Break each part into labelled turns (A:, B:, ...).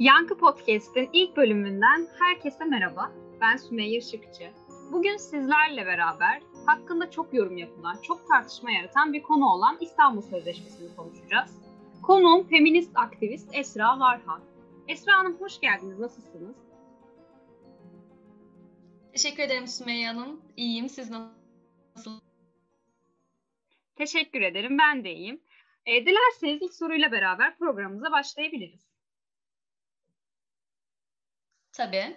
A: Yankı Podcast'in ilk bölümünden herkese merhaba. Ben Sümeyye Işıkçı. Bugün sizlerle beraber hakkında çok yorum yapılan, çok tartışma yaratan bir konu olan İstanbul Sözleşmesi'ni konuşacağız. Konuğum feminist aktivist Esra Varhan. Esra Hanım hoş geldiniz, nasılsınız?
B: Teşekkür ederim Sümeyye Hanım. İyiyim, siz nasılsınız?
A: Teşekkür ederim, ben de iyiyim. E, dilerseniz ilk soruyla beraber programımıza başlayabiliriz.
B: Tabii.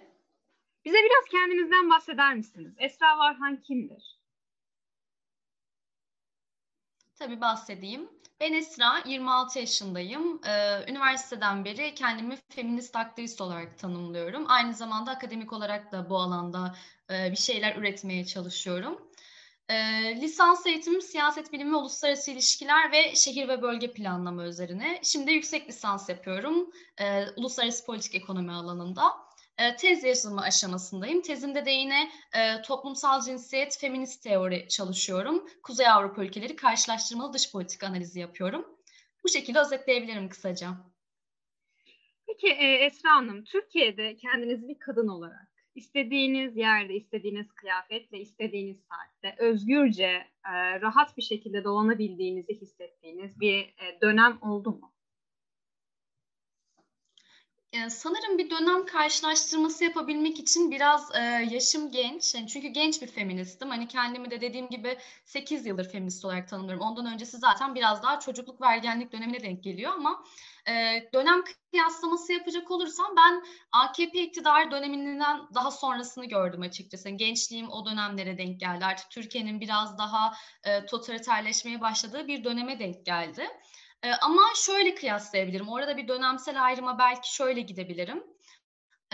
A: Bize biraz kendinizden bahseder misiniz? Esra Varhan kimdir?
B: Tabii bahsedeyim. Ben Esra, 26 yaşındayım. Ee, üniversiteden beri kendimi feminist aktivist olarak tanımlıyorum. Aynı zamanda akademik olarak da bu alanda e, bir şeyler üretmeye çalışıyorum. E, lisans eğitimim siyaset bilimi, uluslararası ilişkiler ve şehir ve bölge planlama üzerine. Şimdi yüksek lisans yapıyorum e, uluslararası politik ekonomi alanında. E, tez yazımı aşamasındayım. Tezimde de yine e, toplumsal cinsiyet, feminist teori çalışıyorum. Kuzey Avrupa ülkeleri karşılaştırmalı dış politik analizi yapıyorum. Bu şekilde özetleyebilirim kısaca.
A: Peki e, Esra Hanım, Türkiye'de kendinizi bir kadın olarak istediğiniz yerde, istediğiniz kıyafetle, istediğiniz saatte özgürce, e, rahat bir şekilde dolanabildiğinizi hissettiğiniz bir dönem oldu mu?
B: Ee, sanırım bir dönem karşılaştırması yapabilmek için biraz e, yaşım genç. Yani çünkü genç bir feministim. Hani kendimi de dediğim gibi 8 yıldır feminist olarak tanımlıyorum. Ondan öncesi zaten biraz daha çocukluk ve ergenlik dönemine denk geliyor ama e, dönem kıyaslaması yapacak olursam ben AKP iktidar döneminden daha sonrasını gördüm açıkçası. Gençliğim o dönemlere denk geldi. Artık Türkiye'nin biraz daha e, totaliterleşmeye başladığı bir döneme denk geldi. Ee, ama şöyle kıyaslayabilirim. Orada bir dönemsel ayrıma belki şöyle gidebilirim.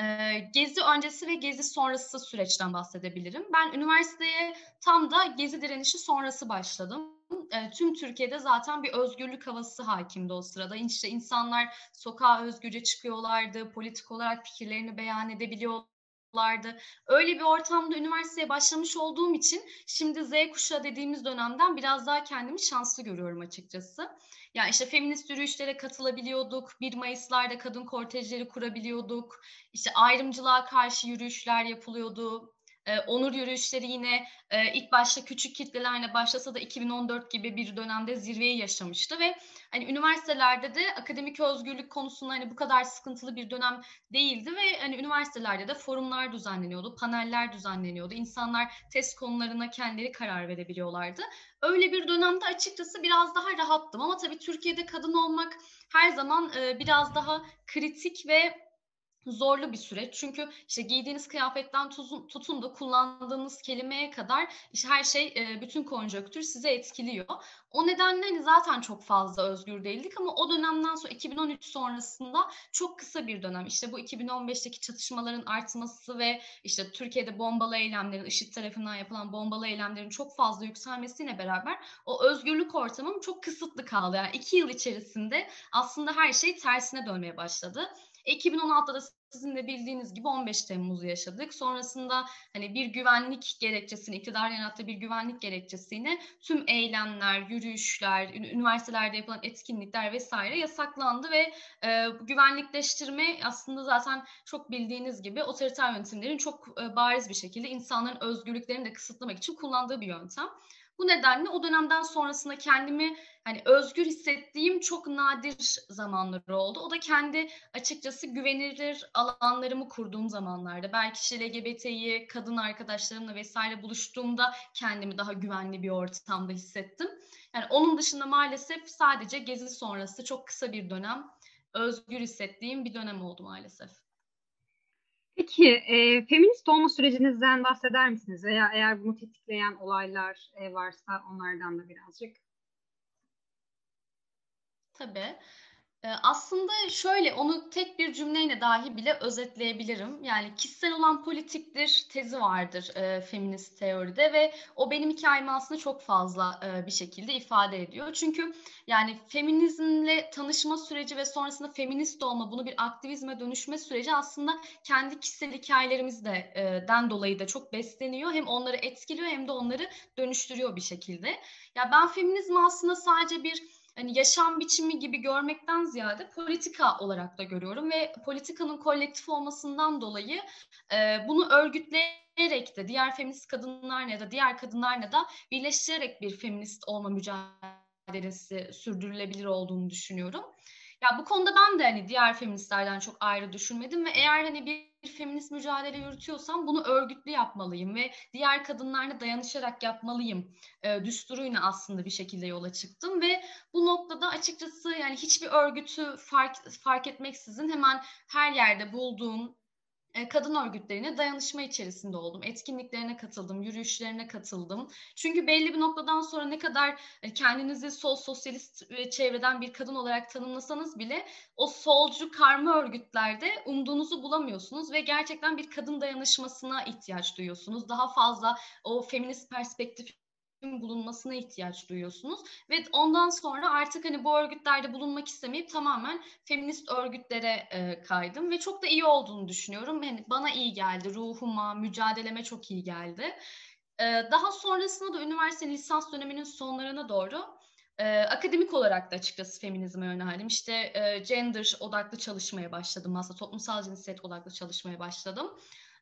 B: Ee, gezi öncesi ve gezi sonrası süreçten bahsedebilirim. Ben üniversiteye tam da gezi direnişi sonrası başladım. Ee, tüm Türkiye'de zaten bir özgürlük havası hakimdi o sırada. İşte insanlar sokağa özgürce çıkıyorlardı, politik olarak fikirlerini beyan edebiliyorlardı. Öyle bir ortamda üniversiteye başlamış olduğum için şimdi Z kuşağı dediğimiz dönemden biraz daha kendimi şanslı görüyorum açıkçası. Yani işte feminist yürüyüşlere katılabiliyorduk. 1 Mayıs'larda kadın kortejleri kurabiliyorduk. İşte ayrımcılığa karşı yürüyüşler yapılıyordu. E, onur yürüyüşleri yine e, ilk başta küçük kitlelerle başlasa da 2014 gibi bir dönemde zirveyi yaşamıştı ve hani üniversitelerde de akademik özgürlük konusunda hani bu kadar sıkıntılı bir dönem değildi ve hani üniversitelerde de forumlar düzenleniyordu, paneller düzenleniyordu. İnsanlar test konularına kendileri karar verebiliyorlardı. Öyle bir dönemde açıkçası biraz daha rahattım ama tabii Türkiye'de kadın olmak her zaman e, biraz daha kritik ve zorlu bir süreç. Çünkü işte giydiğiniz kıyafetten tutun da kullandığınız kelimeye kadar işte her şey bütün konjonktür size etkiliyor. O nedenle hani zaten çok fazla özgür değildik ama o dönemden sonra 2013 sonrasında çok kısa bir dönem. İşte bu 2015'teki çatışmaların artması ve işte Türkiye'de bombalı eylemlerin, IŞİD tarafından yapılan bombalı eylemlerin çok fazla yükselmesiyle beraber o özgürlük ortamım çok kısıtlı kaldı. Yani iki yıl içerisinde aslında her şey tersine dönmeye başladı. 2016'da sizin de bildiğiniz gibi 15 Temmuz'u yaşadık. Sonrasında hani bir güvenlik gerekçesini, iktidar yarattığı bir güvenlik gerekçesini tüm eylemler, yürüyüşler, üniversitelerde yapılan etkinlikler vesaire yasaklandı ve e, güvenlikleştirme aslında zaten çok bildiğiniz gibi otoriter yönetimlerin çok e, bariz bir şekilde insanların özgürlüklerini de kısıtlamak için kullandığı bir yöntem. Bu nedenle o dönemden sonrasında kendimi hani özgür hissettiğim çok nadir zamanlar oldu. O da kendi açıkçası güvenilir alanlarımı kurduğum zamanlarda. Belki işte LGBT'yi kadın arkadaşlarımla vesaire buluştuğumda kendimi daha güvenli bir ortamda hissettim. Yani onun dışında maalesef sadece gezi sonrası çok kısa bir dönem özgür hissettiğim bir dönem oldu maalesef.
A: Peki e, feminist olma sürecinizden bahseder misiniz? Veya eğer bunu tetikleyen olaylar e, varsa onlardan da birazcık.
B: Tabii. Aslında şöyle onu tek bir cümleyle dahi bile özetleyebilirim. Yani kişisel olan politiktir tezi vardır e, feminist teoride ve o benim hikayemi aslında çok fazla e, bir şekilde ifade ediyor. Çünkü yani feminizmle tanışma süreci ve sonrasında feminist olma, bunu bir aktivizme dönüşme süreci aslında kendi kişisel hikayelerimizden e, dolayı da çok besleniyor. Hem onları etkiliyor hem de onları dönüştürüyor bir şekilde. Ya ben feminizmi aslında sadece bir hani yaşam biçimi gibi görmekten ziyade politika olarak da görüyorum ve politikanın kolektif olmasından dolayı e, bunu örgütleyerek de diğer feminist kadınlar ya da diğer kadınlarla da birleştirerek bir feminist olma mücadelesi sürdürülebilir olduğunu düşünüyorum. Ya bu konuda ben de hani diğer feministlerden çok ayrı düşünmedim ve eğer hani bir feminist mücadele yürütüyorsam bunu örgütlü yapmalıyım ve diğer kadınlarla dayanışarak yapmalıyım e, düsturuyla aslında bir şekilde yola çıktım ve bu noktada açıkçası yani hiçbir örgütü fark fark etmeksizin hemen her yerde bulduğum kadın örgütlerine dayanışma içerisinde oldum. Etkinliklerine katıldım, yürüyüşlerine katıldım. Çünkü belli bir noktadan sonra ne kadar e, kendinizi sol sosyalist çevreden bir kadın olarak tanımlasanız bile o solcu karma örgütlerde umduğunuzu bulamıyorsunuz ve gerçekten bir kadın dayanışmasına ihtiyaç duyuyorsunuz. Daha fazla o feminist perspektif bulunmasına ihtiyaç duyuyorsunuz ve ondan sonra artık hani bu örgütlerde bulunmak istemeyip tamamen feminist örgütlere e, kaydım ve çok da iyi olduğunu düşünüyorum. Yani bana iyi geldi, ruhuma, mücadeleme çok iyi geldi. E, daha sonrasında da üniversite lisans döneminin sonlarına doğru e, akademik olarak da açıkçası feminizme yöneldim. İşte e, gender odaklı çalışmaya başladım aslında toplumsal cinsiyet odaklı çalışmaya başladım.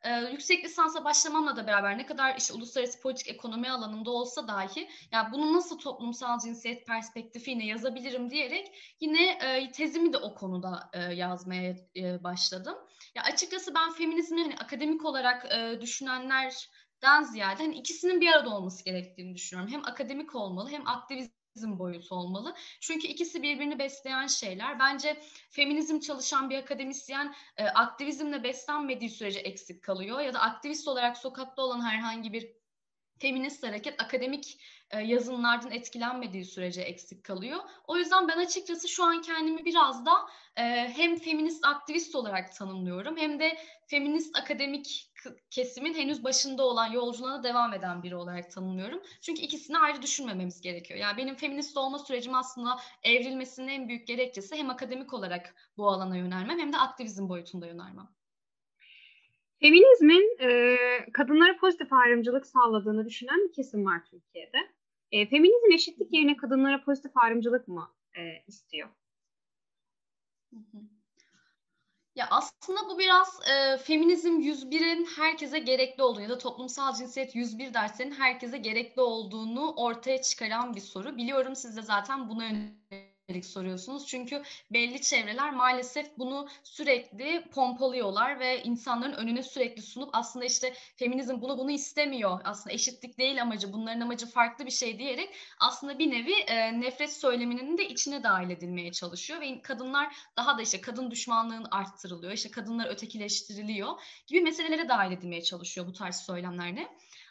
B: E, yüksek lisansa başlamamla da beraber ne kadar işte uluslararası politik ekonomi alanında olsa dahi ya bunu nasıl toplumsal cinsiyet perspektifiyle yazabilirim diyerek yine e, tezimi de o konuda e, yazmaya e, başladım. Ya açıkçası ben feminizmi hani akademik olarak e, düşünenlerden ziyade hani ikisinin bir arada olması gerektiğini düşünüyorum. Hem akademik olmalı hem aktivizm feminizm boyutu olmalı. Çünkü ikisi birbirini besleyen şeyler. Bence feminizm çalışan bir akademisyen e, aktivizmle beslenmediği sürece eksik kalıyor ya da aktivist olarak sokakta olan herhangi bir feminist hareket akademik e, yazınlardan etkilenmediği sürece eksik kalıyor. O yüzden ben açıkçası şu an kendimi biraz da e, hem feminist aktivist olarak tanımlıyorum hem de feminist akademik kesimin henüz başında olan yolculuğuna devam eden biri olarak tanımlıyorum. Çünkü ikisini ayrı düşünmememiz gerekiyor. Yani benim feminist olma sürecim aslında evrilmesinin en büyük gerekçesi hem akademik olarak bu alana yönelmem hem de aktivizm boyutunda yönelmem.
A: Feminizmin e, kadınlara pozitif ayrımcılık sağladığını düşünen bir kesim var Türkiye'de. E, feminizm eşitlik yerine kadınlara pozitif ayrımcılık mı e, istiyor?
B: Ya aslında bu biraz e, feminizm 101'in herkese gerekli olduğunu ya da toplumsal cinsiyet 101 derslerin herkese gerekli olduğunu ortaya çıkaran bir soru. Biliyorum siz de zaten buna yönelik yönelik soruyorsunuz. Çünkü belli çevreler maalesef bunu sürekli pompalıyorlar ve insanların önüne sürekli sunup aslında işte feminizm bunu bunu istemiyor. Aslında eşitlik değil amacı, bunların amacı farklı bir şey diyerek aslında bir nevi e, nefret söyleminin de içine dahil edilmeye çalışıyor ve kadınlar daha da işte kadın düşmanlığın arttırılıyor, işte kadınlar ötekileştiriliyor gibi meselelere dahil edilmeye çalışıyor bu tarz söylemlerle.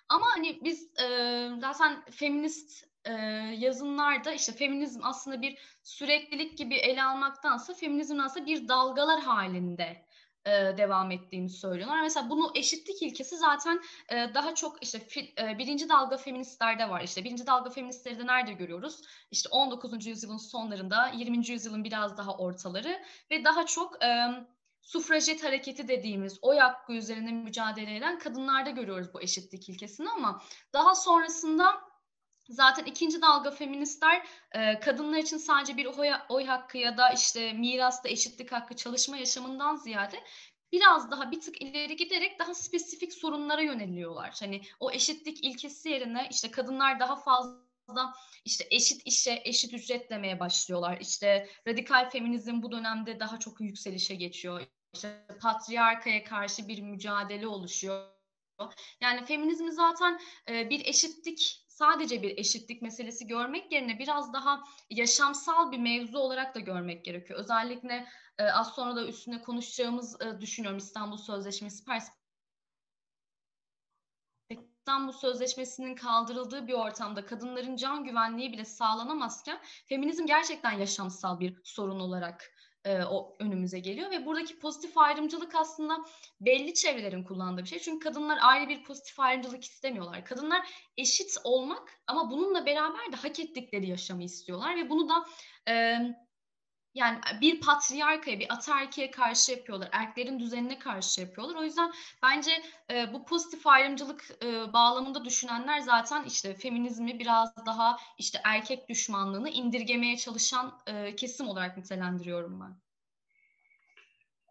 B: Ama hani biz e, zaten feminist e, yazınlarda işte feminizm aslında bir süreklilik gibi ele almaktansa feminizm aslında bir dalgalar halinde e, devam ettiğini söylüyorlar. Mesela bunu eşitlik ilkesi zaten e, daha çok işte fi, e, birinci dalga feministlerde var. İşte birinci dalga feministleri de nerede görüyoruz? İşte 19. yüzyılın sonlarında, 20. yüzyılın biraz daha ortaları ve daha çok e, sufrajet hareketi dediğimiz oy hakkı üzerine mücadele eden kadınlarda görüyoruz bu eşitlik ilkesini ama daha sonrasında Zaten ikinci dalga feministler e, kadınlar için sadece bir oy, oy hakkı ya da işte mirasta eşitlik hakkı çalışma yaşamından ziyade biraz daha bir tık ileri giderek daha spesifik sorunlara yöneliyorlar. Hani o eşitlik ilkesi yerine işte kadınlar daha fazla işte eşit işe eşit ücret demeye başlıyorlar. İşte radikal feminizm bu dönemde daha çok yükselişe geçiyor. İşte patriarkaya karşı bir mücadele oluşuyor. Yani feminizmi zaten e, bir eşitlik sadece bir eşitlik meselesi görmek yerine biraz daha yaşamsal bir mevzu olarak da görmek gerekiyor. Özellikle e, az sonra da üstüne konuşacağımız e, düşünüyorum İstanbul Sözleşmesi İstanbul Sözleşmesi'nin kaldırıldığı bir ortamda kadınların can güvenliği bile sağlanamazken feminizm gerçekten yaşamsal bir sorun olarak e, o önümüze geliyor ve buradaki pozitif ayrımcılık aslında belli çevrelerin kullandığı bir şey. Çünkü kadınlar ayrı bir pozitif ayrımcılık istemiyorlar. Kadınlar eşit olmak ama bununla beraber de hak ettikleri yaşamı istiyorlar ve bunu da e, yani bir patriarkaya, bir ataerkiye karşı yapıyorlar. Erklerin düzenine karşı yapıyorlar. O yüzden bence e, bu pozitif ayrımcılık e, bağlamında düşünenler zaten işte feminizmi biraz daha işte erkek düşmanlığını indirgemeye çalışan e, kesim olarak nitelendiriyorum ben.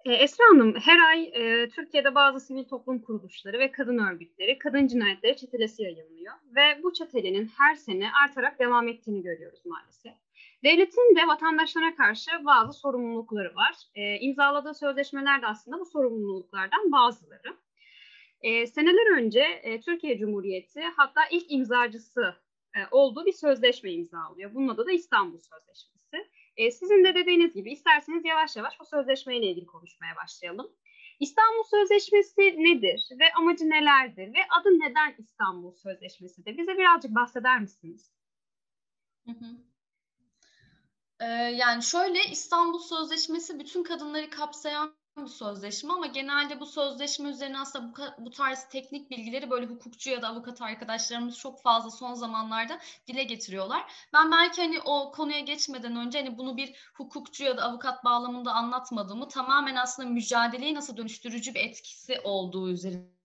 A: E, Esra Hanım, her ay e, Türkiye'de bazı sivil toplum kuruluşları ve kadın örgütleri kadın cinayetleri çetelesi yayınlıyor. Ve bu çetelenin her sene artarak devam ettiğini görüyoruz maalesef. Devletin de vatandaşlara karşı bazı sorumlulukları var. E, imzaladığı sözleşmeler de aslında bu sorumluluklardan bazıları. E, seneler önce e, Türkiye Cumhuriyeti hatta ilk imzacısı e, olduğu bir sözleşme imzalıyor. Bunun adı da İstanbul Sözleşmesi. E, sizin de dediğiniz gibi isterseniz yavaş yavaş bu sözleşmeyle ilgili konuşmaya başlayalım. İstanbul Sözleşmesi nedir ve amacı nelerdir ve adı neden İstanbul Sözleşmesi'dir? Bize birazcık bahseder misiniz?
B: Hı hı. Ee, yani şöyle İstanbul Sözleşmesi bütün kadınları kapsayan bir sözleşme ama genelde bu sözleşme üzerine aslında bu, bu tarz teknik bilgileri böyle hukukçu ya da avukat arkadaşlarımız çok fazla son zamanlarda dile getiriyorlar. Ben belki hani o konuya geçmeden önce hani bunu bir hukukçu ya da avukat bağlamında anlatmadığımı tamamen aslında mücadeleyi nasıl dönüştürücü bir etkisi olduğu üzerine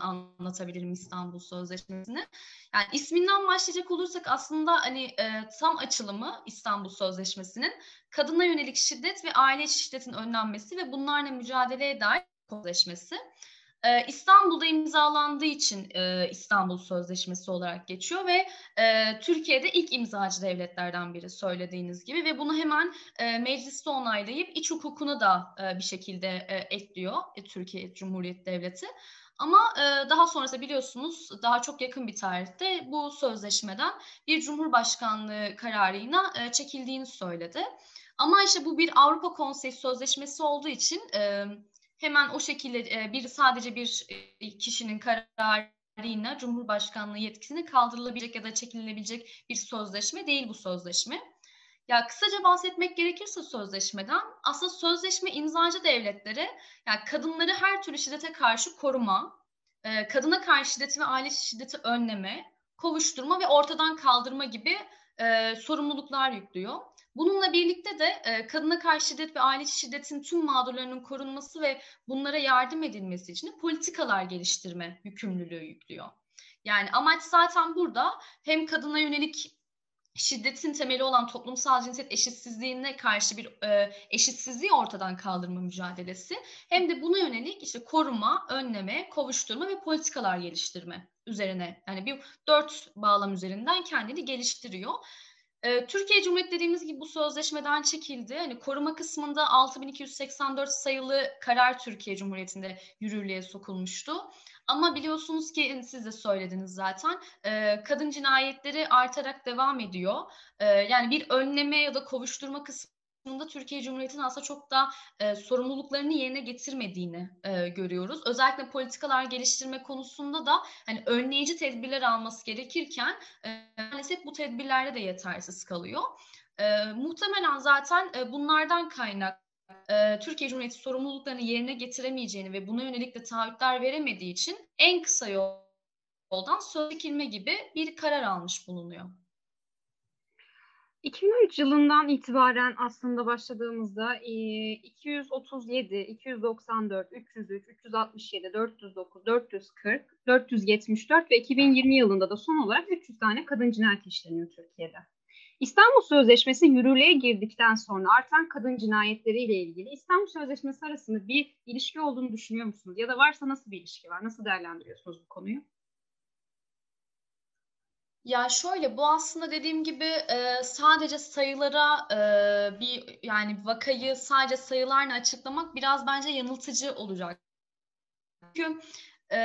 B: anlatabilirim İstanbul Sözleşmesi'ni. Yani isminden başlayacak olursak aslında hani e, tam açılımı İstanbul Sözleşmesi'nin kadına yönelik şiddet ve aile şiddetin önlenmesi ve bunlarla mücadeleye dair sözleşmesi. Ee, İstanbul'da imzalandığı için e, İstanbul Sözleşmesi olarak geçiyor ve e, Türkiye'de ilk imzacı devletlerden biri söylediğiniz gibi ve bunu hemen e, mecliste onaylayıp iç hukukuna da e, bir şekilde e, ekliyor e, Türkiye Cumhuriyeti Devleti. Ama e, daha sonrasında biliyorsunuz daha çok yakın bir tarihte bu sözleşmeden bir Cumhurbaşkanlığı kararıyla e, çekildiğini söyledi. Ama işte bu bir Avrupa Konseyi Sözleşmesi olduğu için e, hemen o şekilde e, bir sadece bir e, kişinin kararıyla Cumhurbaşkanlığı yetkisini kaldırılabilecek ya da çekilebilecek bir sözleşme değil bu sözleşme. Ya kısaca bahsetmek gerekirse sözleşmeden aslında sözleşme imzacı devletlere yani kadınları her türlü şiddete karşı koruma, e, kadına karşı şiddeti ve aile şiddeti önleme, kovuşturma ve ortadan kaldırma gibi e, sorumluluklar yüklüyor. Bununla birlikte de e, kadına karşı şiddet ve aile şiddetin tüm mağdurlarının korunması ve bunlara yardım edilmesi için politikalar geliştirme yükümlülüğü yüklüyor. Yani amaç zaten burada hem kadına yönelik şiddetin temeli olan toplumsal cinsiyet eşitsizliğine karşı bir e, eşitsizliği ortadan kaldırma mücadelesi hem de buna yönelik işte koruma, önleme, kovuşturma ve politikalar geliştirme üzerine yani bir dört bağlam üzerinden kendini geliştiriyor. E, Türkiye Cumhuriyeti dediğimiz gibi bu sözleşmeden çekildi. Hani koruma kısmında 6284 sayılı karar Türkiye Cumhuriyeti'nde yürürlüğe sokulmuştu. Ama biliyorsunuz ki siz de söylediniz zaten e, kadın cinayetleri artarak devam ediyor. E, yani bir önleme ya da kovuşturma kısmında Türkiye Cumhuriyeti'nin aslında çok da e, sorumluluklarını yerine getirmediğini e, görüyoruz. Özellikle politikalar geliştirme konusunda da hani önleyici tedbirler alması gerekirken e, maalesef bu tedbirlerde de yetersiz kalıyor. E, muhtemelen zaten e, bunlardan kaynak e, Türkiye Cumhuriyeti sorumluluklarını yerine getiremeyeceğini ve buna yönelik de taahhütler veremediği için en kısa yoldan söz çekilme gibi bir karar almış bulunuyor.
A: 2003 yılından itibaren aslında başladığımızda 237, 294, 303, 367, 409, 440, 474 ve 2020 yılında da son olarak 300 tane kadın cinayeti işleniyor Türkiye'de. İstanbul Sözleşmesi yürürlüğe girdikten sonra artan kadın cinayetleriyle ilgili İstanbul Sözleşmesi arasında bir ilişki olduğunu düşünüyor musunuz? Ya da varsa nasıl bir ilişki var? Nasıl değerlendiriyorsunuz bu konuyu?
B: Ya şöyle bu aslında dediğim gibi e, sadece sayılara e, bir yani vakayı sadece sayılarla açıklamak biraz bence yanıltıcı olacak. Çünkü e,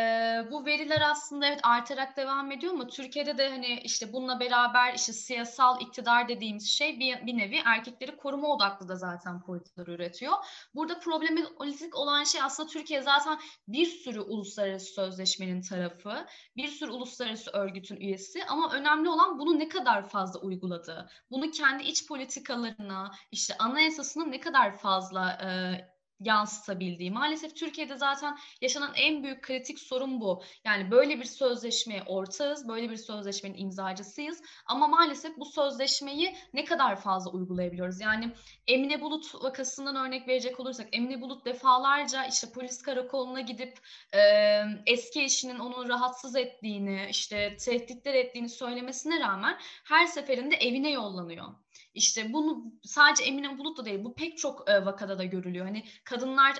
B: bu veriler aslında evet artarak devam ediyor ama Türkiye'de de hani işte bununla beraber işte siyasal iktidar dediğimiz şey bir, bir nevi erkekleri koruma odaklı da zaten politikalar üretiyor. Burada problematik olan şey aslında Türkiye zaten bir sürü uluslararası sözleşmenin tarafı, bir sürü uluslararası örgütün üyesi ama önemli olan bunu ne kadar fazla uyguladığı, bunu kendi iç politikalarına, işte anayasasına ne kadar fazla e, yansıtabildiği. Maalesef Türkiye'de zaten yaşanan en büyük kritik sorun bu. Yani böyle bir sözleşmeye ortağız, böyle bir sözleşmenin imzacısıyız ama maalesef bu sözleşmeyi ne kadar fazla uygulayabiliyoruz? Yani Emine Bulut vakasından örnek verecek olursak Emine Bulut defalarca işte polis karakoluna gidip e, eski eşinin onu rahatsız ettiğini, işte tehditler ettiğini söylemesine rağmen her seferinde evine yollanıyor. İşte bunu sadece Emine Bulut da değil, bu pek çok e, vakada da görülüyor. Hani kadınlar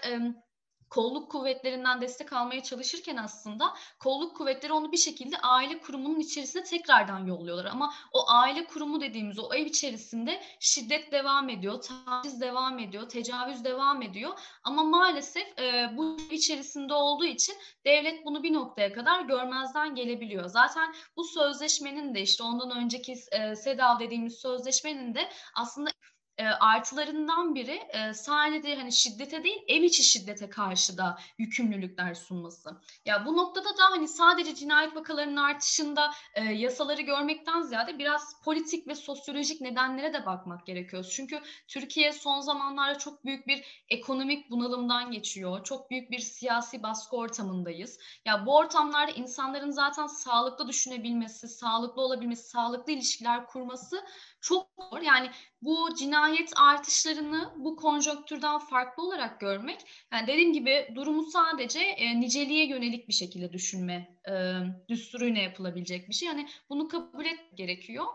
B: kolluk kuvvetlerinden destek almaya çalışırken aslında kolluk kuvvetleri onu bir şekilde aile kurumunun içerisine tekrardan yolluyorlar. Ama o aile kurumu dediğimiz o ev içerisinde şiddet devam ediyor, taciz devam ediyor, tecavüz devam ediyor. Ama maalesef e, bu içerisinde olduğu için devlet bunu bir noktaya kadar görmezden gelebiliyor. Zaten bu sözleşmenin de işte ondan önceki e, SEDAV dediğimiz sözleşmenin de aslında e, artılarından biri e, sadece hani şiddete değil ev içi şiddete karşı da yükümlülükler sunması. Ya bu noktada da hani sadece cinayet vakalarının artışında e, yasaları görmekten ziyade biraz politik ve sosyolojik nedenlere de bakmak gerekiyor. Çünkü Türkiye son zamanlarda çok büyük bir ekonomik bunalımdan geçiyor. Çok büyük bir siyasi baskı ortamındayız. Ya bu ortamlarda insanların zaten sağlıklı düşünebilmesi, sağlıklı olabilmesi, sağlıklı ilişkiler kurması çok zor. Yani bu cinayet artışlarını bu konjonktürden farklı olarak görmek, yani dediğim gibi durumu sadece e, niceliğe yönelik bir şekilde düşünme e, düsturuyla yapılabilecek bir şey. Yani bunu kabul et gerekiyor.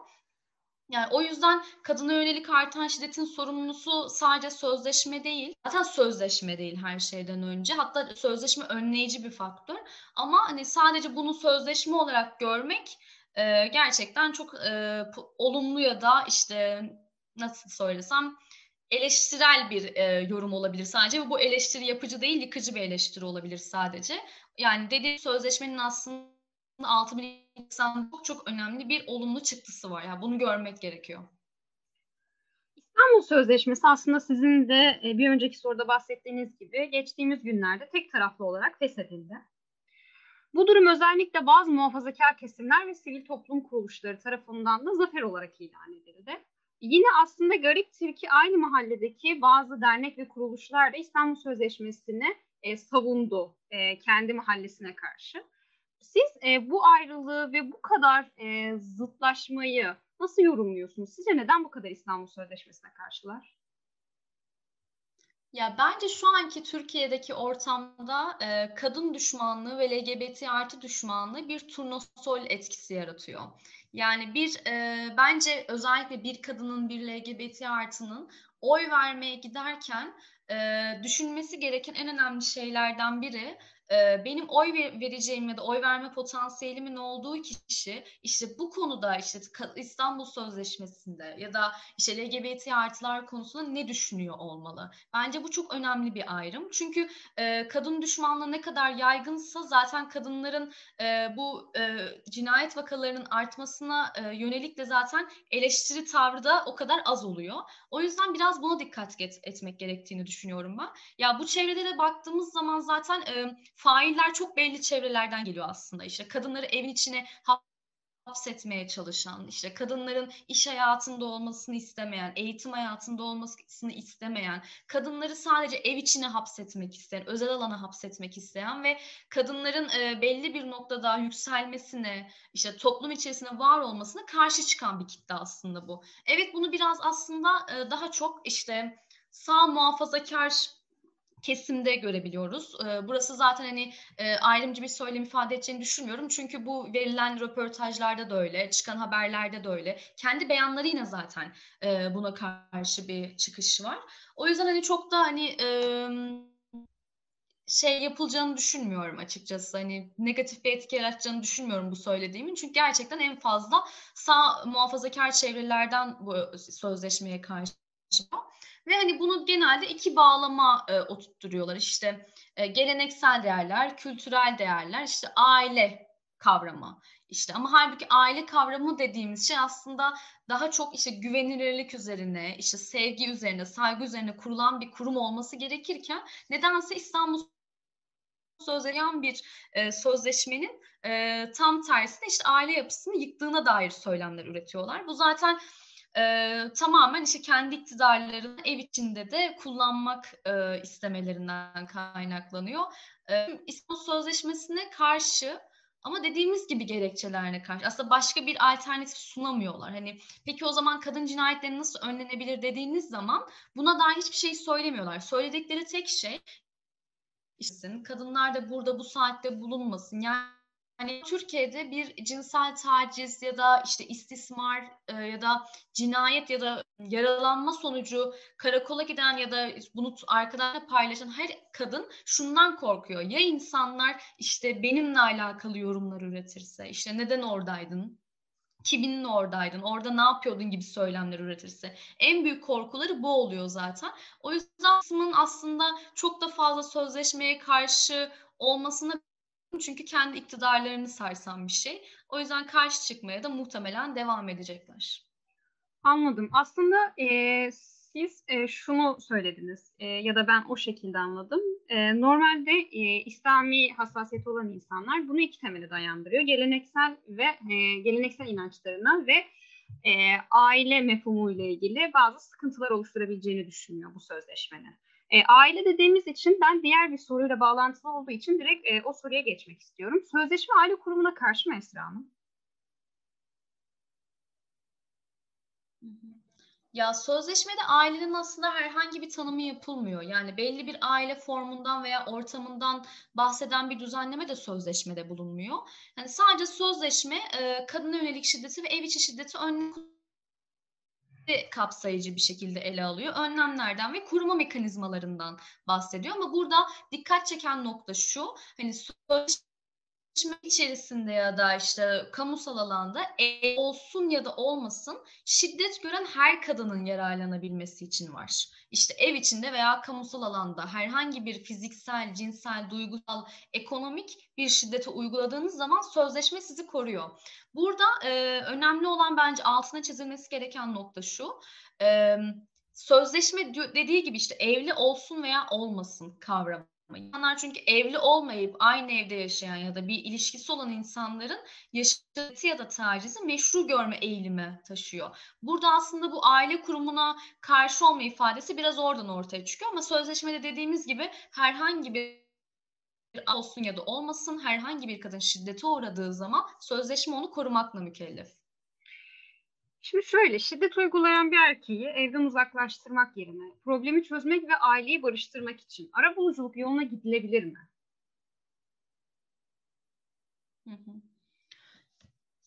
B: Yani o yüzden kadına yönelik artan şiddetin sorumlusu sadece sözleşme değil. Zaten sözleşme değil her şeyden önce. Hatta sözleşme önleyici bir faktör. Ama hani sadece bunu sözleşme olarak görmek e, gerçekten çok e, olumlu ya da işte nasıl söylesem eleştirel bir e, yorum olabilir sadece ve bu eleştiri yapıcı değil yıkıcı bir eleştiri olabilir sadece. Yani dediğim sözleşmenin aslında 6080 çok çok önemli bir olumlu çıktısı var. Yani bunu görmek gerekiyor.
A: İstanbul Sözleşmesi aslında sizin de bir önceki soruda bahsettiğiniz gibi geçtiğimiz günlerde tek taraflı olarak feshedildi. Bu durum özellikle bazı muhafazakar kesimler ve sivil toplum kuruluşları tarafından da zafer olarak ilan edildi. Yine aslında gariptir ki aynı mahalledeki bazı dernek ve kuruluşlar da İstanbul Sözleşmesi'ni e, savundu e, kendi mahallesine karşı. Siz e, bu ayrılığı ve bu kadar e, zıtlaşmayı nasıl yorumluyorsunuz? Sizce neden bu kadar İstanbul Sözleşmesi'ne karşılar?
B: Ya bence şu anki Türkiye'deki ortamda e, kadın düşmanlığı ve LGBT artı düşmanlığı bir turnusol etkisi yaratıyor. Yani bir e, bence özellikle bir kadının bir LGBT artının oy vermeye giderken e, düşünmesi gereken en önemli şeylerden biri benim oy vereceğim ya da oy verme potansiyelimin olduğu kişi işte bu konuda işte İstanbul Sözleşmesi'nde ya da işte LGBT artılar konusunda ne düşünüyor olmalı? Bence bu çok önemli bir ayrım. Çünkü kadın düşmanlığı ne kadar yaygınsa zaten kadınların bu cinayet vakalarının artmasına yönelik de zaten eleştiri tavrı da o kadar az oluyor. O yüzden biraz buna dikkat et, etmek gerektiğini düşünüyorum ben. Ya bu çevrelere baktığımız zaman zaten failler çok belli çevrelerden geliyor aslında. İşte kadınları evin içine hapsetmeye çalışan, işte kadınların iş hayatında olmasını istemeyen, eğitim hayatında olmasını istemeyen, kadınları sadece ev içine hapsetmek isteyen, özel alana hapsetmek isteyen ve kadınların e, belli bir noktada yükselmesine, işte toplum içerisinde var olmasına karşı çıkan bir kitle aslında bu. Evet bunu biraz aslında e, daha çok işte sağ muhafazakar kesimde görebiliyoruz. Burası zaten hani ayrımcı bir söylem ifade edeceğini düşünmüyorum. Çünkü bu verilen röportajlarda da öyle, çıkan haberlerde de öyle. Kendi beyanları yine zaten buna karşı bir çıkış var. O yüzden hani çok da hani şey yapılacağını düşünmüyorum açıkçası. Hani negatif bir etki yaratacağını düşünmüyorum bu söylediğimin. Çünkü gerçekten en fazla sağ muhafazakar çevrelerden bu sözleşmeye karşı ve hani bunu genelde iki bağlama e, oturtturuyorlar. İşte e, geleneksel değerler, kültürel değerler, işte aile kavramı. İşte ama halbuki aile kavramı dediğimiz şey aslında daha çok işte güvenilirlik üzerine, işte sevgi üzerine, saygı üzerine kurulan bir kurum olması gerekirken nedense İstanbul sözleyen bir e, sözleşmenin e, tam tersine işte aile yapısını yıktığına dair söylemler üretiyorlar. Bu zaten e, tamamen işte kendi iktidarlarını ev içinde de kullanmak e, istemelerinden kaynaklanıyor. E, İstanbul Sözleşmesi'ne karşı ama dediğimiz gibi gerekçelerine karşı aslında başka bir alternatif sunamıyorlar. Hani peki o zaman kadın cinayetleri nasıl önlenebilir dediğiniz zaman buna dair hiçbir şey söylemiyorlar. Söyledikleri tek şey işte kadınlar da burada bu saatte bulunmasın. Yani Hani Türkiye'de bir cinsel taciz ya da işte istismar e, ya da cinayet ya da yaralanma sonucu karakola giden ya da bunu arkadaşla paylaşan her kadın şundan korkuyor. Ya insanlar işte benimle alakalı yorumlar üretirse, işte neden oradaydın, kiminle oradaydın, orada ne yapıyordun gibi söylemler üretirse. En büyük korkuları bu oluyor zaten. O yüzden aslında çok da fazla sözleşmeye karşı olmasına çünkü kendi iktidarlarını sarsan bir şey. O yüzden karşı çıkmaya da muhtemelen devam edecekler.
A: Anladım. Aslında e, siz e, şunu söylediniz e, ya da ben o şekilde anladım. E, normalde e, İslami hassasiyeti olan insanlar bunu iki temele dayandırıyor. Geleneksel ve e, geleneksel inançlarına ve e, aile mefhumu ile ilgili bazı sıkıntılar oluşturabileceğini düşünüyor bu sözleşmenin. E, aile dediğimiz için ben diğer bir soruyla bağlantılı olduğu için direkt e, o soruya geçmek istiyorum. Sözleşme aile kurumuna karşı mı Esra Hanım?
B: Ya sözleşmede ailenin aslında herhangi bir tanımı yapılmıyor. Yani belli bir aile formundan veya ortamından bahseden bir düzenleme de sözleşmede bulunmuyor. Yani sadece sözleşme e, kadına yönelik şiddeti ve ev içi şiddeti önleme kapsayıcı bir şekilde ele alıyor. Önlemlerden ve koruma mekanizmalarından bahsediyor ama burada dikkat çeken nokta şu. Hani sözleşme içerisinde ya da işte kamusal alanda e, olsun ya da olmasın şiddet gören her kadının yararlanabilmesi için var. İşte ev içinde veya kamusal alanda herhangi bir fiziksel, cinsel, duygusal, ekonomik bir şiddete uyguladığınız zaman sözleşme sizi koruyor. Burada e, önemli olan bence altına çizilmesi gereken nokta şu. E, sözleşme dediği gibi işte evli olsun veya olmasın kavramı. İnsanlar çünkü evli olmayıp aynı evde yaşayan ya da bir ilişkisi olan insanların yaşadığı ya da tacizi meşru görme eğilimi taşıyor. Burada aslında bu aile kurumuna karşı olma ifadesi biraz oradan ortaya çıkıyor ama sözleşmede dediğimiz gibi herhangi bir olsun ya da olmasın herhangi bir kadın şiddete uğradığı zaman sözleşme onu korumakla mükellef.
A: Şimdi şöyle, şiddet uygulayan bir erkeği evden uzaklaştırmak yerine problemi çözmek ve aileyi barıştırmak için arabuluculuk yoluna gidilebilir mi?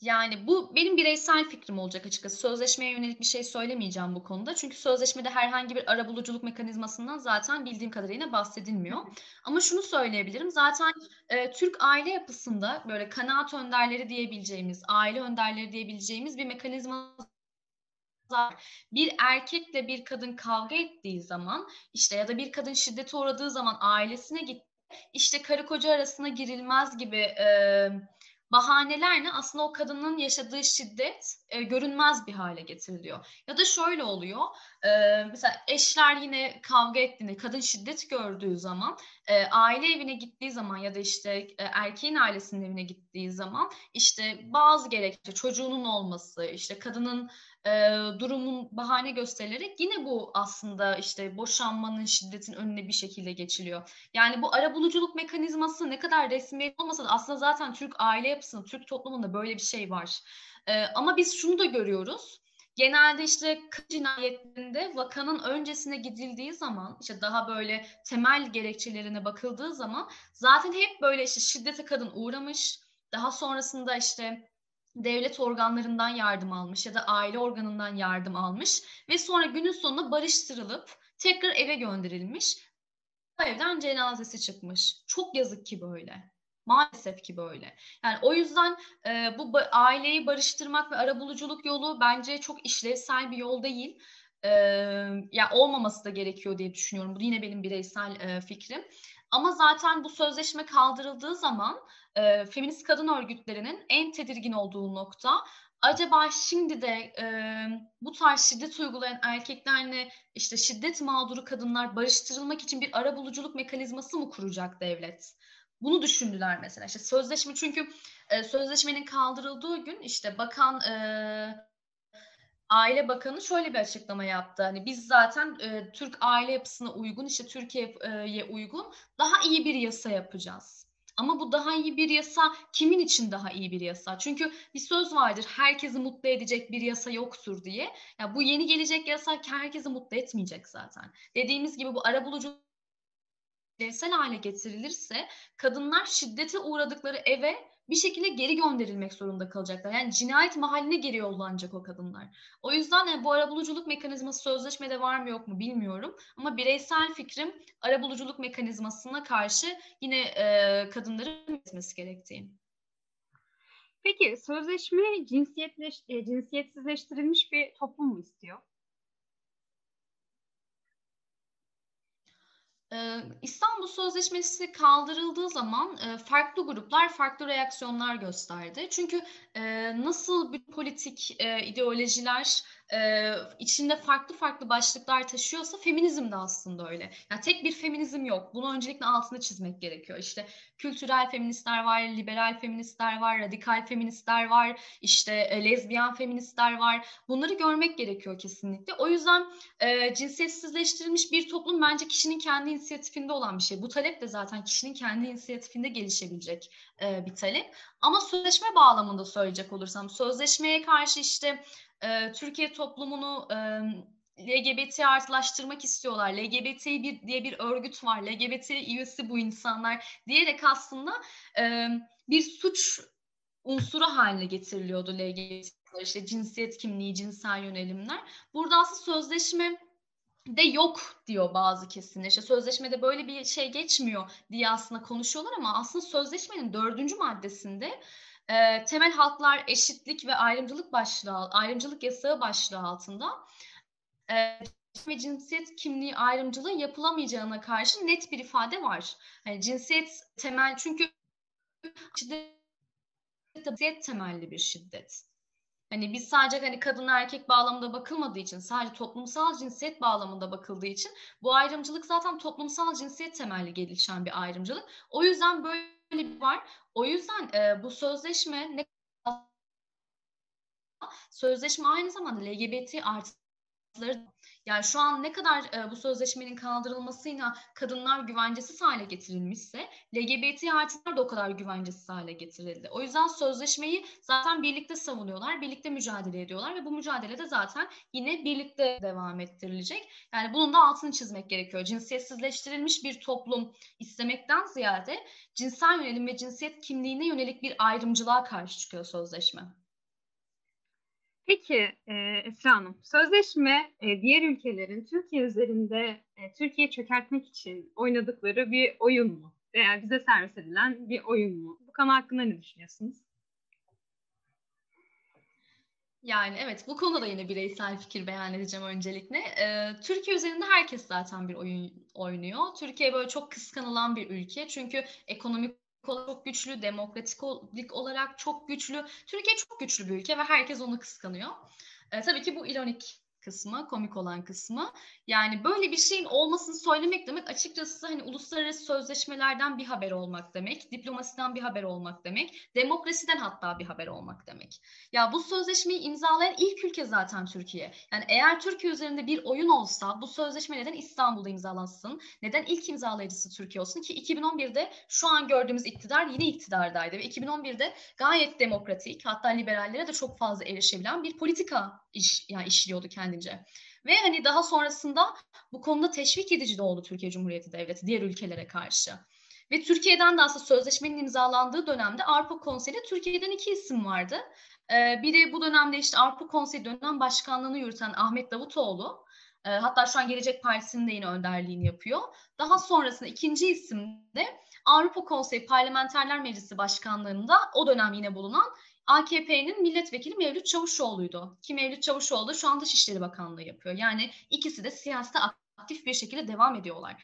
B: Yani bu benim bireysel fikrim olacak açıkçası. Sözleşmeye yönelik bir şey söylemeyeceğim bu konuda. Çünkü sözleşmede herhangi bir arabuluculuk mekanizmasından zaten bildiğim kadarıyla bahsedilmiyor. Ama şunu söyleyebilirim. Zaten e, Türk aile yapısında böyle kanaat önderleri diyebileceğimiz, aile önderleri diyebileceğimiz bir mekanizma bir erkekle bir kadın kavga ettiği zaman işte ya da bir kadın şiddete uğradığı zaman ailesine gitti işte karı koca arasına girilmez gibi e, bahanelerle aslında o kadının yaşadığı şiddet e, görünmez bir hale getiriliyor. Ya da şöyle oluyor. E, mesela eşler yine kavga ettiğinde, kadın şiddet gördüğü zaman, e, aile evine gittiği zaman ya da işte e, erkeğin ailesinin evine gittiği zaman işte bazı gerekçe çocuğunun olması, işte kadının e, durumun bahane gösterilerek yine bu aslında işte boşanmanın şiddetin önüne bir şekilde geçiliyor. Yani bu arabuluculuk mekanizması ne kadar resmi olmasa da aslında zaten Türk aile yapısında, Türk toplumunda böyle bir şey var. E, ama biz şunu da görüyoruz. Genelde işte cinayetlerinde vakanın öncesine gidildiği zaman işte daha böyle temel gerekçelerine bakıldığı zaman zaten hep böyle işte şiddete kadın uğramış. Daha sonrasında işte devlet organlarından yardım almış ya da aile organından yardım almış ve sonra günün sonunda barıştırılıp tekrar eve gönderilmiş. Bu evden cenazesi çıkmış. Çok yazık ki böyle. Maalesef ki böyle. Yani o yüzden e, bu ba- aileyi barıştırmak ve arabuluculuk yolu bence çok işlevsel bir yol değil. E, ya olmaması da gerekiyor diye düşünüyorum. Bu yine benim bireysel e, fikrim. Ama zaten bu sözleşme kaldırıldığı zaman e, feminist kadın örgütlerinin en tedirgin olduğu nokta acaba şimdi de e, bu tarz şiddet uygulayan erkeklerle işte şiddet mağduru kadınlar barıştırılmak için bir ara buluculuk mekanizması mı kuracak devlet? Bunu düşündüler mesela. İşte sözleşme çünkü e, sözleşmenin kaldırıldığı gün işte bakan e, Aile Bakanı şöyle bir açıklama yaptı. Hani biz zaten e, Türk aile yapısına uygun, işte Türkiye'ye uygun daha iyi bir yasa yapacağız. Ama bu daha iyi bir yasa kimin için daha iyi bir yasa? Çünkü bir söz vardır herkesi mutlu edecek bir yasa yoktur diye. Ya bu yeni gelecek yasa herkesi mutlu etmeyecek zaten. Dediğimiz gibi bu arabulucu bireysel hale getirilirse kadınlar şiddete uğradıkları eve bir şekilde geri gönderilmek zorunda kalacaklar. Yani cinayet mahalline geri yollanacak o kadınlar. O yüzden yani bu arabuluculuk mekanizması sözleşmede var mı yok mu bilmiyorum. Ama bireysel fikrim arabuluculuk mekanizmasına karşı yine e, kadınların etmesi gerektiği.
A: Peki sözleşme cinsiyetleş, e, cinsiyetsizleştirilmiş bir toplum mu istiyor?
B: İstanbul Sözleşmesi kaldırıldığı zaman farklı gruplar farklı reaksiyonlar gösterdi. Çünkü nasıl bir politik ideolojiler içinde farklı farklı başlıklar taşıyorsa feminizm de aslında öyle. Yani tek bir feminizm yok. Bunu öncelikle altını çizmek gerekiyor. İşte kültürel feministler var, liberal feministler var, radikal feministler var, işte lezbiyen feministler var. Bunları görmek gerekiyor kesinlikle. O yüzden cinsiyetsizleştirilmiş bir toplum bence kişinin kendi inisiyatifinde olan bir şey. Bu talep de zaten kişinin kendi inisiyatifinde gelişebilecek bir talep. Ama sözleşme bağlamında söyleyecek olursam, sözleşmeye karşı işte e, Türkiye toplumunu e, LGBT artılaştırmak istiyorlar. LGBT bir, diye bir örgüt var. LGBT üyesi bu insanlar diyerek aslında e, bir suç unsuru haline getiriliyordu LGBT işte cinsiyet kimliği, cinsel yönelimler. Burada aslında sözleşme de yok diyor bazı kesimler. İşte sözleşmede böyle bir şey geçmiyor diye aslında konuşuyorlar ama aslında sözleşmenin dördüncü maddesinde e, temel haklar, eşitlik ve ayrımcılık başlığı, ayrımcılık yasağı başlığı altında e, ve cinsiyet kimliği ayrımcılığı yapılamayacağına karşı net bir ifade var. Yani cinsiyet temel çünkü şiddet temelli bir şiddet. Hani biz sadece hani kadın erkek bağlamında bakılmadığı için, sadece toplumsal cinsiyet bağlamında bakıldığı için bu ayrımcılık zaten toplumsal cinsiyet temelli gelişen bir ayrımcılık. O yüzden böyle bir var. O yüzden e, bu sözleşme ne sözleşme aynı zamanda LGBT artıları yani şu an ne kadar e, bu sözleşmenin kaldırılmasıyla kadınlar güvencesiz hale getirilmişse LGBT artılar da o kadar güvencesiz hale getirildi. O yüzden sözleşmeyi zaten birlikte savunuyorlar, birlikte mücadele ediyorlar ve bu mücadele de zaten yine birlikte devam ettirilecek. Yani bunun da altını çizmek gerekiyor. Cinsiyetsizleştirilmiş bir toplum istemekten ziyade cinsel yönelim ve cinsiyet kimliğine yönelik bir ayrımcılığa karşı çıkıyor sözleşme.
A: Peki e, Esra Hanım, sözleşme e, diğer ülkelerin Türkiye üzerinde e, Türkiye çökertmek için oynadıkları bir oyun mu? Veya bize servis edilen bir oyun mu? Bu konu hakkında ne düşünüyorsunuz?
B: Yani evet bu konuda yine bireysel fikir beyan edeceğim öncelikle. Ee, Türkiye üzerinde herkes zaten bir oyun oynuyor. Türkiye böyle çok kıskanılan bir ülke. Çünkü ekonomik çok güçlü, demokratik olarak çok güçlü. Türkiye çok güçlü bir ülke ve herkes onu kıskanıyor. E, tabii ki bu ironik kısmı, komik olan kısmı. Yani böyle bir şeyin olmasını söylemek demek açıkçası hani uluslararası sözleşmelerden bir haber olmak demek, diplomasiden bir haber olmak demek, demokrasiden hatta bir haber olmak demek. Ya bu sözleşmeyi imzalayan ilk ülke zaten Türkiye. Yani eğer Türkiye üzerinde bir oyun olsa bu sözleşme neden İstanbul'da imzalansın? Neden ilk imzalayıcısı Türkiye olsun ki 2011'de şu an gördüğümüz iktidar yine iktidardaydı ve 2011'de gayet demokratik hatta liberallere de çok fazla erişebilen bir politika iş, yani işliyordu kendince. Ve hani daha sonrasında bu konuda teşvik edici de oldu Türkiye Cumhuriyeti Devleti diğer ülkelere karşı. Ve Türkiye'den de aslında sözleşmenin imzalandığı dönemde Avrupa Konseyi'nde Türkiye'den iki isim vardı. Ee, biri bu dönemde işte Avrupa Konseyi dönem başkanlığını yürüten Ahmet Davutoğlu. Ee, hatta şu an Gelecek Partisi'nin de yine önderliğini yapıyor. Daha sonrasında ikinci isim de Avrupa Konseyi Parlamenterler Meclisi Başkanlığı'nda o dönem yine bulunan AKP'nin milletvekili Mevlüt Çavuşoğlu'ydu. Ki Mevlüt Çavuşoğlu şu anda Dışişleri Bakanlığı yapıyor. Yani ikisi de siyasete aktif bir şekilde devam ediyorlar.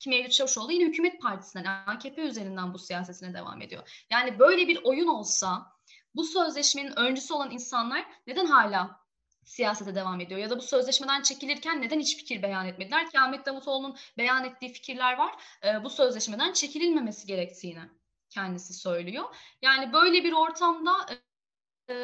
B: Ki Mevlüt Çavuşoğlu yine hükümet partisinden, AKP üzerinden bu siyasetine devam ediyor. Yani böyle bir oyun olsa bu sözleşmenin öncüsü olan insanlar neden hala siyasete devam ediyor? Ya da bu sözleşmeden çekilirken neden hiç fikir beyan etmediler ki Ahmet Davutoğlu'nun beyan ettiği fikirler var. E, bu sözleşmeden çekililmemesi gerektiğini kendisi söylüyor. Yani böyle bir ortamda e,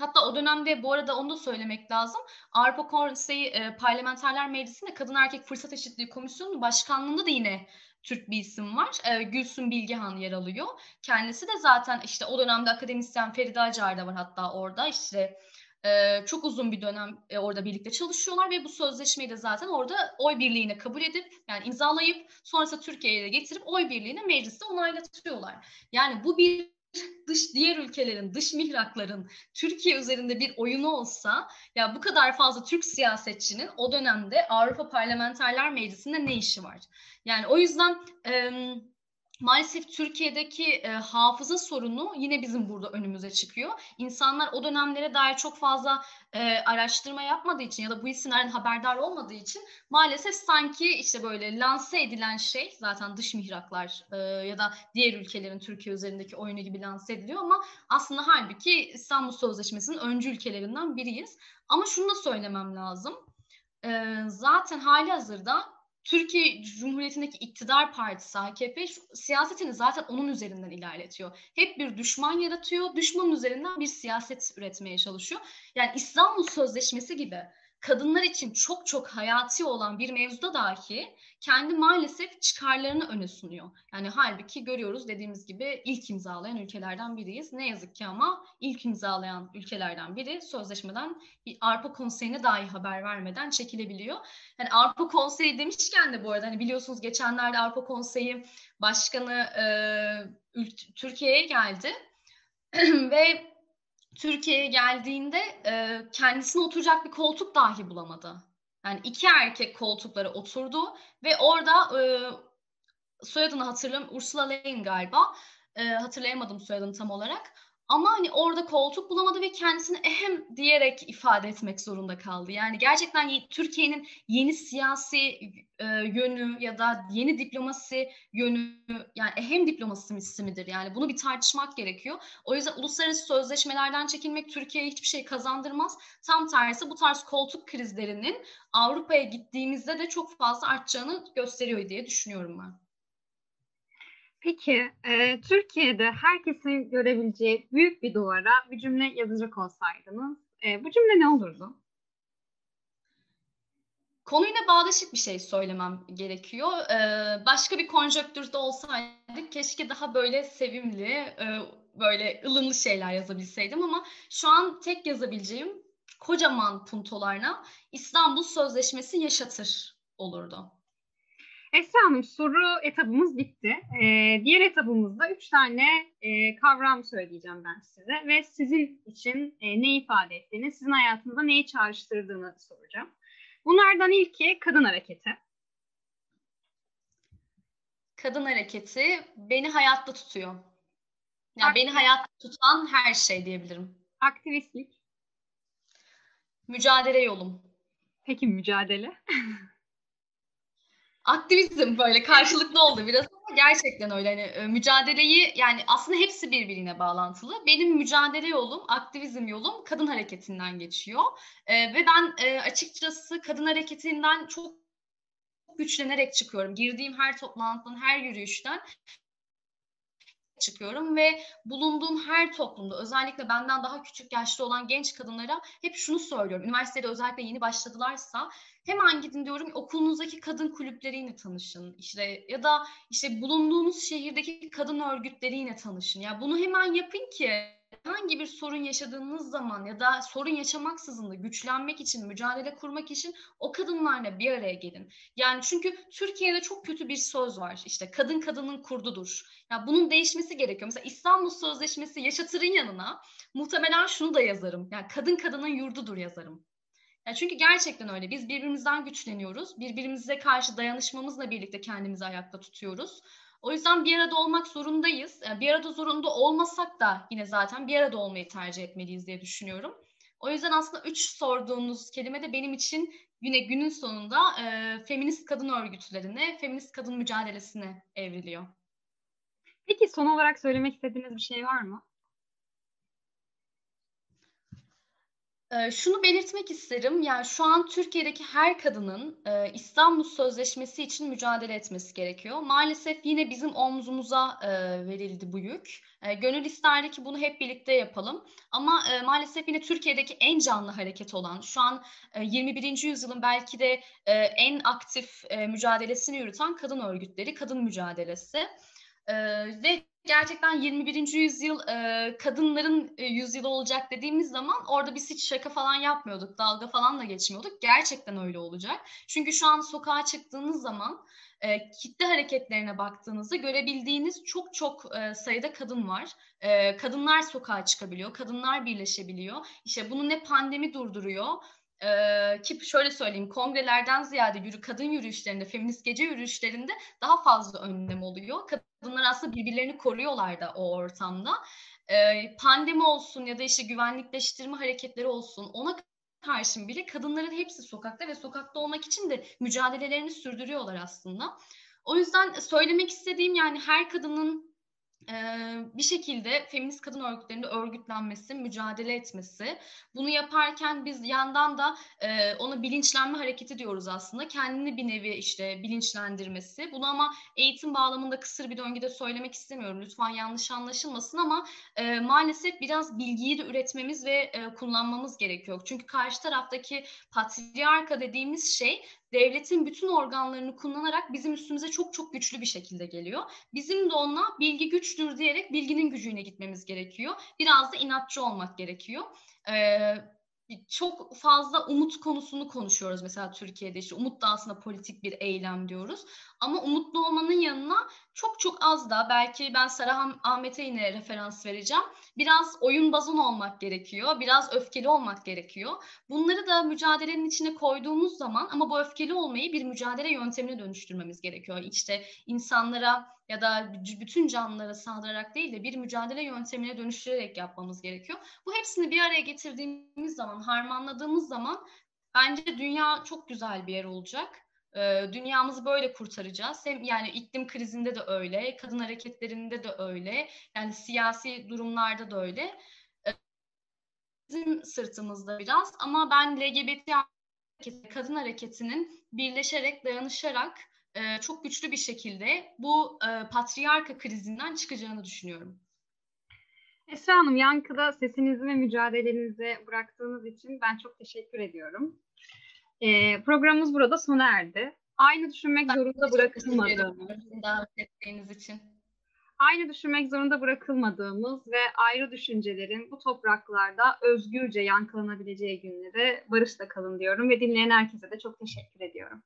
B: hatta o dönemde bu arada onu da söylemek lazım. Avrupa Konseyi e, Parlamenterler Meclisi'nde Kadın Erkek Fırsat Eşitliği Komisyonu'nun başkanlığında da yine Türk bir isim var. E, Gülsüm Bilgehan yer alıyor. Kendisi de zaten işte o dönemde akademisyen Feride Acar da var hatta orada. İşte çok uzun bir dönem e, orada birlikte çalışıyorlar ve bu sözleşmeyi de zaten orada oy birliğine kabul edip yani imzalayıp sonrasında Türkiye'ye de getirip oy birliğine mecliste onaylatıyorlar. Yani bu bir dış diğer ülkelerin, dış mihrakların Türkiye üzerinde bir oyunu olsa ya bu kadar fazla Türk siyasetçinin o dönemde Avrupa Parlamenterler Meclisi'nde ne işi var? Yani o yüzden e, maalesef Türkiye'deki e, hafıza sorunu yine bizim burada önümüze çıkıyor. İnsanlar o dönemlere dair çok fazla e, araştırma yapmadığı için ya da bu isimlerden haberdar olmadığı için maalesef sanki işte böyle lanse edilen şey zaten dış mihraklar e, ya da diğer ülkelerin Türkiye üzerindeki oyunu gibi lanse ediliyor ama aslında halbuki İstanbul Sözleşmesi'nin öncü ülkelerinden biriyiz. Ama şunu da söylemem lazım. E, zaten hali hazırda Türkiye Cumhuriyeti'ndeki iktidar partisi AKP siyasetini zaten onun üzerinden ilerletiyor. Hep bir düşman yaratıyor, düşmanın üzerinden bir siyaset üretmeye çalışıyor. Yani İstanbul Sözleşmesi gibi kadınlar için çok çok hayati olan bir mevzuda dahi kendi maalesef çıkarlarını öne sunuyor. Yani halbuki görüyoruz dediğimiz gibi ilk imzalayan ülkelerden biriyiz. Ne yazık ki ama ilk imzalayan ülkelerden biri sözleşmeden Avrupa Konseyi'ne dahi haber vermeden çekilebiliyor. Yani Avrupa Konseyi demişken de bu arada hani biliyorsunuz geçenlerde Avrupa Konseyi Başkanı e, Türkiye'ye geldi ve Türkiye'ye geldiğinde e, kendisine oturacak bir koltuk dahi bulamadı. Yani iki erkek koltuklara oturdu ve orada e, soyadını hatırlamıyorum Ursula Leyen galiba e, hatırlayamadım soyadını tam olarak ama hani orada koltuk bulamadı ve kendisini ehem diyerek ifade etmek zorunda kaldı. Yani gerçekten Türkiye'nin yeni siyasi e, yönü ya da yeni diplomasi yönü yani ehem diplomasi midir? Yani bunu bir tartışmak gerekiyor. O yüzden uluslararası sözleşmelerden çekilmek Türkiye'ye hiçbir şey kazandırmaz. Tam tersi bu tarz koltuk krizlerinin Avrupa'ya gittiğimizde de çok fazla artacağını gösteriyor diye düşünüyorum ben.
A: Peki, e, Türkiye'de herkesin görebileceği büyük bir duvara bir cümle yazacak olsaydınız, e, bu cümle ne olurdu?
B: Konuyla bağdaşık bir şey söylemem gerekiyor. Ee, başka bir konjöktürde olsaydık keşke daha böyle sevimli, e, böyle ılımlı şeyler yazabilseydim ama şu an tek yazabileceğim kocaman puntolarla İstanbul Sözleşmesi yaşatır olurdu.
A: Esra Hanım soru etabımız bitti. Ee, diğer etabımızda üç tane e, kavram söyleyeceğim ben size ve sizin için e, ne ifade ettiğini, sizin hayatınızda neyi çağrıştırdığını soracağım. Bunlardan ilki kadın hareketi.
B: Kadın hareketi beni hayatta tutuyor. Yani beni hayatta tutan her şey diyebilirim.
A: Aktivistlik.
B: Mücadele yolum.
A: Peki mücadele?
B: aktivizm böyle karşılıklı oldu biraz ama gerçekten öyle hani e, mücadeleyi yani aslında hepsi birbirine bağlantılı. Benim mücadele yolum, aktivizm yolum kadın hareketinden geçiyor. Ee, ve ben e, açıkçası kadın hareketinden çok güçlenerek çıkıyorum. Girdiğim her toplantıdan, her yürüyüşten çıkıyorum ve bulunduğum her toplumda özellikle benden daha küçük yaşta olan genç kadınlara hep şunu söylüyorum. Üniversitede özellikle yeni başladılarsa hemen gidin diyorum okulunuzdaki kadın kulüpleriyle tanışın. İşte ya da işte bulunduğunuz şehirdeki kadın örgütleriyle tanışın. Ya bunu hemen yapın ki herhangi bir sorun yaşadığınız zaman ya da sorun yaşamaksızın da güçlenmek için, mücadele kurmak için o kadınlarla bir araya gelin. Yani çünkü Türkiye'de çok kötü bir söz var. İşte kadın kadının kurdudur. Ya bunun değişmesi gerekiyor. Mesela İstanbul Sözleşmesi yaşatırın yanına muhtemelen şunu da yazarım. Yani kadın kadının yurdudur yazarım. Ya çünkü gerçekten öyle. Biz birbirimizden güçleniyoruz. Birbirimize karşı dayanışmamızla birlikte kendimizi ayakta tutuyoruz. O yüzden bir arada olmak zorundayız. Yani bir arada zorunda olmasak da yine zaten bir arada olmayı tercih etmeliyiz diye düşünüyorum. O yüzden aslında üç sorduğunuz kelime de benim için yine günün sonunda e, feminist kadın örgütlerine, feminist kadın mücadelesine evriliyor.
A: Peki son olarak söylemek istediğiniz bir şey var mı?
B: Şunu belirtmek isterim, yani, şu an Türkiye'deki her kadının, İstanbul Sözleşmesi için mücadele etmesi gerekiyor. Maalesef yine bizim omzumuza, verildi bu yük. Gönül isterdi ki bunu hep birlikte yapalım ama, maalesef yine Türkiye'deki en canlı hareket olan, şu an, eee, 21. yüzyılın belki de, en aktif, mücadelesini yürüten kadın örgütleri, kadın mücadelesi. Ve gerçekten 21. yüzyıl e, kadınların e, yüzyılı olacak dediğimiz zaman orada biz hiç şaka falan yapmıyorduk, dalga falan da geçmiyorduk. Gerçekten öyle olacak. Çünkü şu an sokağa çıktığınız zaman e, kitle hareketlerine baktığınızda görebildiğiniz çok çok e, sayıda kadın var. E, kadınlar sokağa çıkabiliyor, kadınlar birleşebiliyor. İşte bunu ne pandemi durduruyor, ee, ki şöyle söyleyeyim kongrelerden ziyade yürü, kadın yürüyüşlerinde, feminist gece yürüyüşlerinde daha fazla önlem oluyor. Kadınlar aslında birbirlerini koruyorlar da o ortamda. Ee, pandemi olsun ya da işte güvenlikleştirme hareketleri olsun ona karşın bile kadınların hepsi sokakta ve sokakta olmak için de mücadelelerini sürdürüyorlar aslında. O yüzden söylemek istediğim yani her kadının bir şekilde feminist kadın örgütlerinde örgütlenmesi, mücadele etmesi. Bunu yaparken biz yandan da ona bilinçlenme hareketi diyoruz aslında. Kendini bir nevi işte bilinçlendirmesi. Bunu ama eğitim bağlamında kısır bir döngüde söylemek istemiyorum. Lütfen yanlış anlaşılmasın ama maalesef biraz bilgiyi de üretmemiz ve kullanmamız gerekiyor. Çünkü karşı taraftaki patriarka dediğimiz şey devletin bütün organlarını kullanarak bizim üstümüze çok çok güçlü bir şekilde geliyor. Bizim de ona bilgi güçtür diyerek bilginin gücüne gitmemiz gerekiyor. Biraz da inatçı olmak gerekiyor. Ee, çok fazla umut konusunu konuşuyoruz mesela Türkiye'de işte umut da aslında politik bir eylem diyoruz. Ama umutlu olmanın yanına çok çok az da belki ben Sarah Ahmet'e yine referans vereceğim. Biraz oyun bazın olmak gerekiyor. Biraz öfkeli olmak gerekiyor. Bunları da mücadelenin içine koyduğumuz zaman ama bu öfkeli olmayı bir mücadele yöntemine dönüştürmemiz gerekiyor. İşte insanlara ya da bütün canlılara saldırarak değil de bir mücadele yöntemine dönüştürerek yapmamız gerekiyor. Bu hepsini bir araya getirdiğimiz zaman, harmanladığımız zaman bence dünya çok güzel bir yer olacak. Ee, dünyamızı böyle kurtaracağız. Hem yani iklim krizinde de öyle, kadın hareketlerinde de öyle, yani siyasi durumlarda da öyle. Ee, bizim sırtımızda biraz ama ben LGBT kadın hareketinin birleşerek, dayanışarak e, çok güçlü bir şekilde bu e, patriarka krizinden çıkacağını düşünüyorum.
A: Esra Hanım, Yankı'da sesinizi ve mücadelenizi bıraktığınız için ben çok teşekkür ediyorum. E, programımız burada sona erdi. Aynı düşünmek ben zorunda bırakılmadığımız.
B: Davet ettiğiniz için.
A: Aynı düşünmek zorunda bırakılmadığımız ve ayrı düşüncelerin bu topraklarda özgürce yankılanabileceği günleri barışla kalın diyorum ve dinleyen herkese de çok teşekkür ediyorum.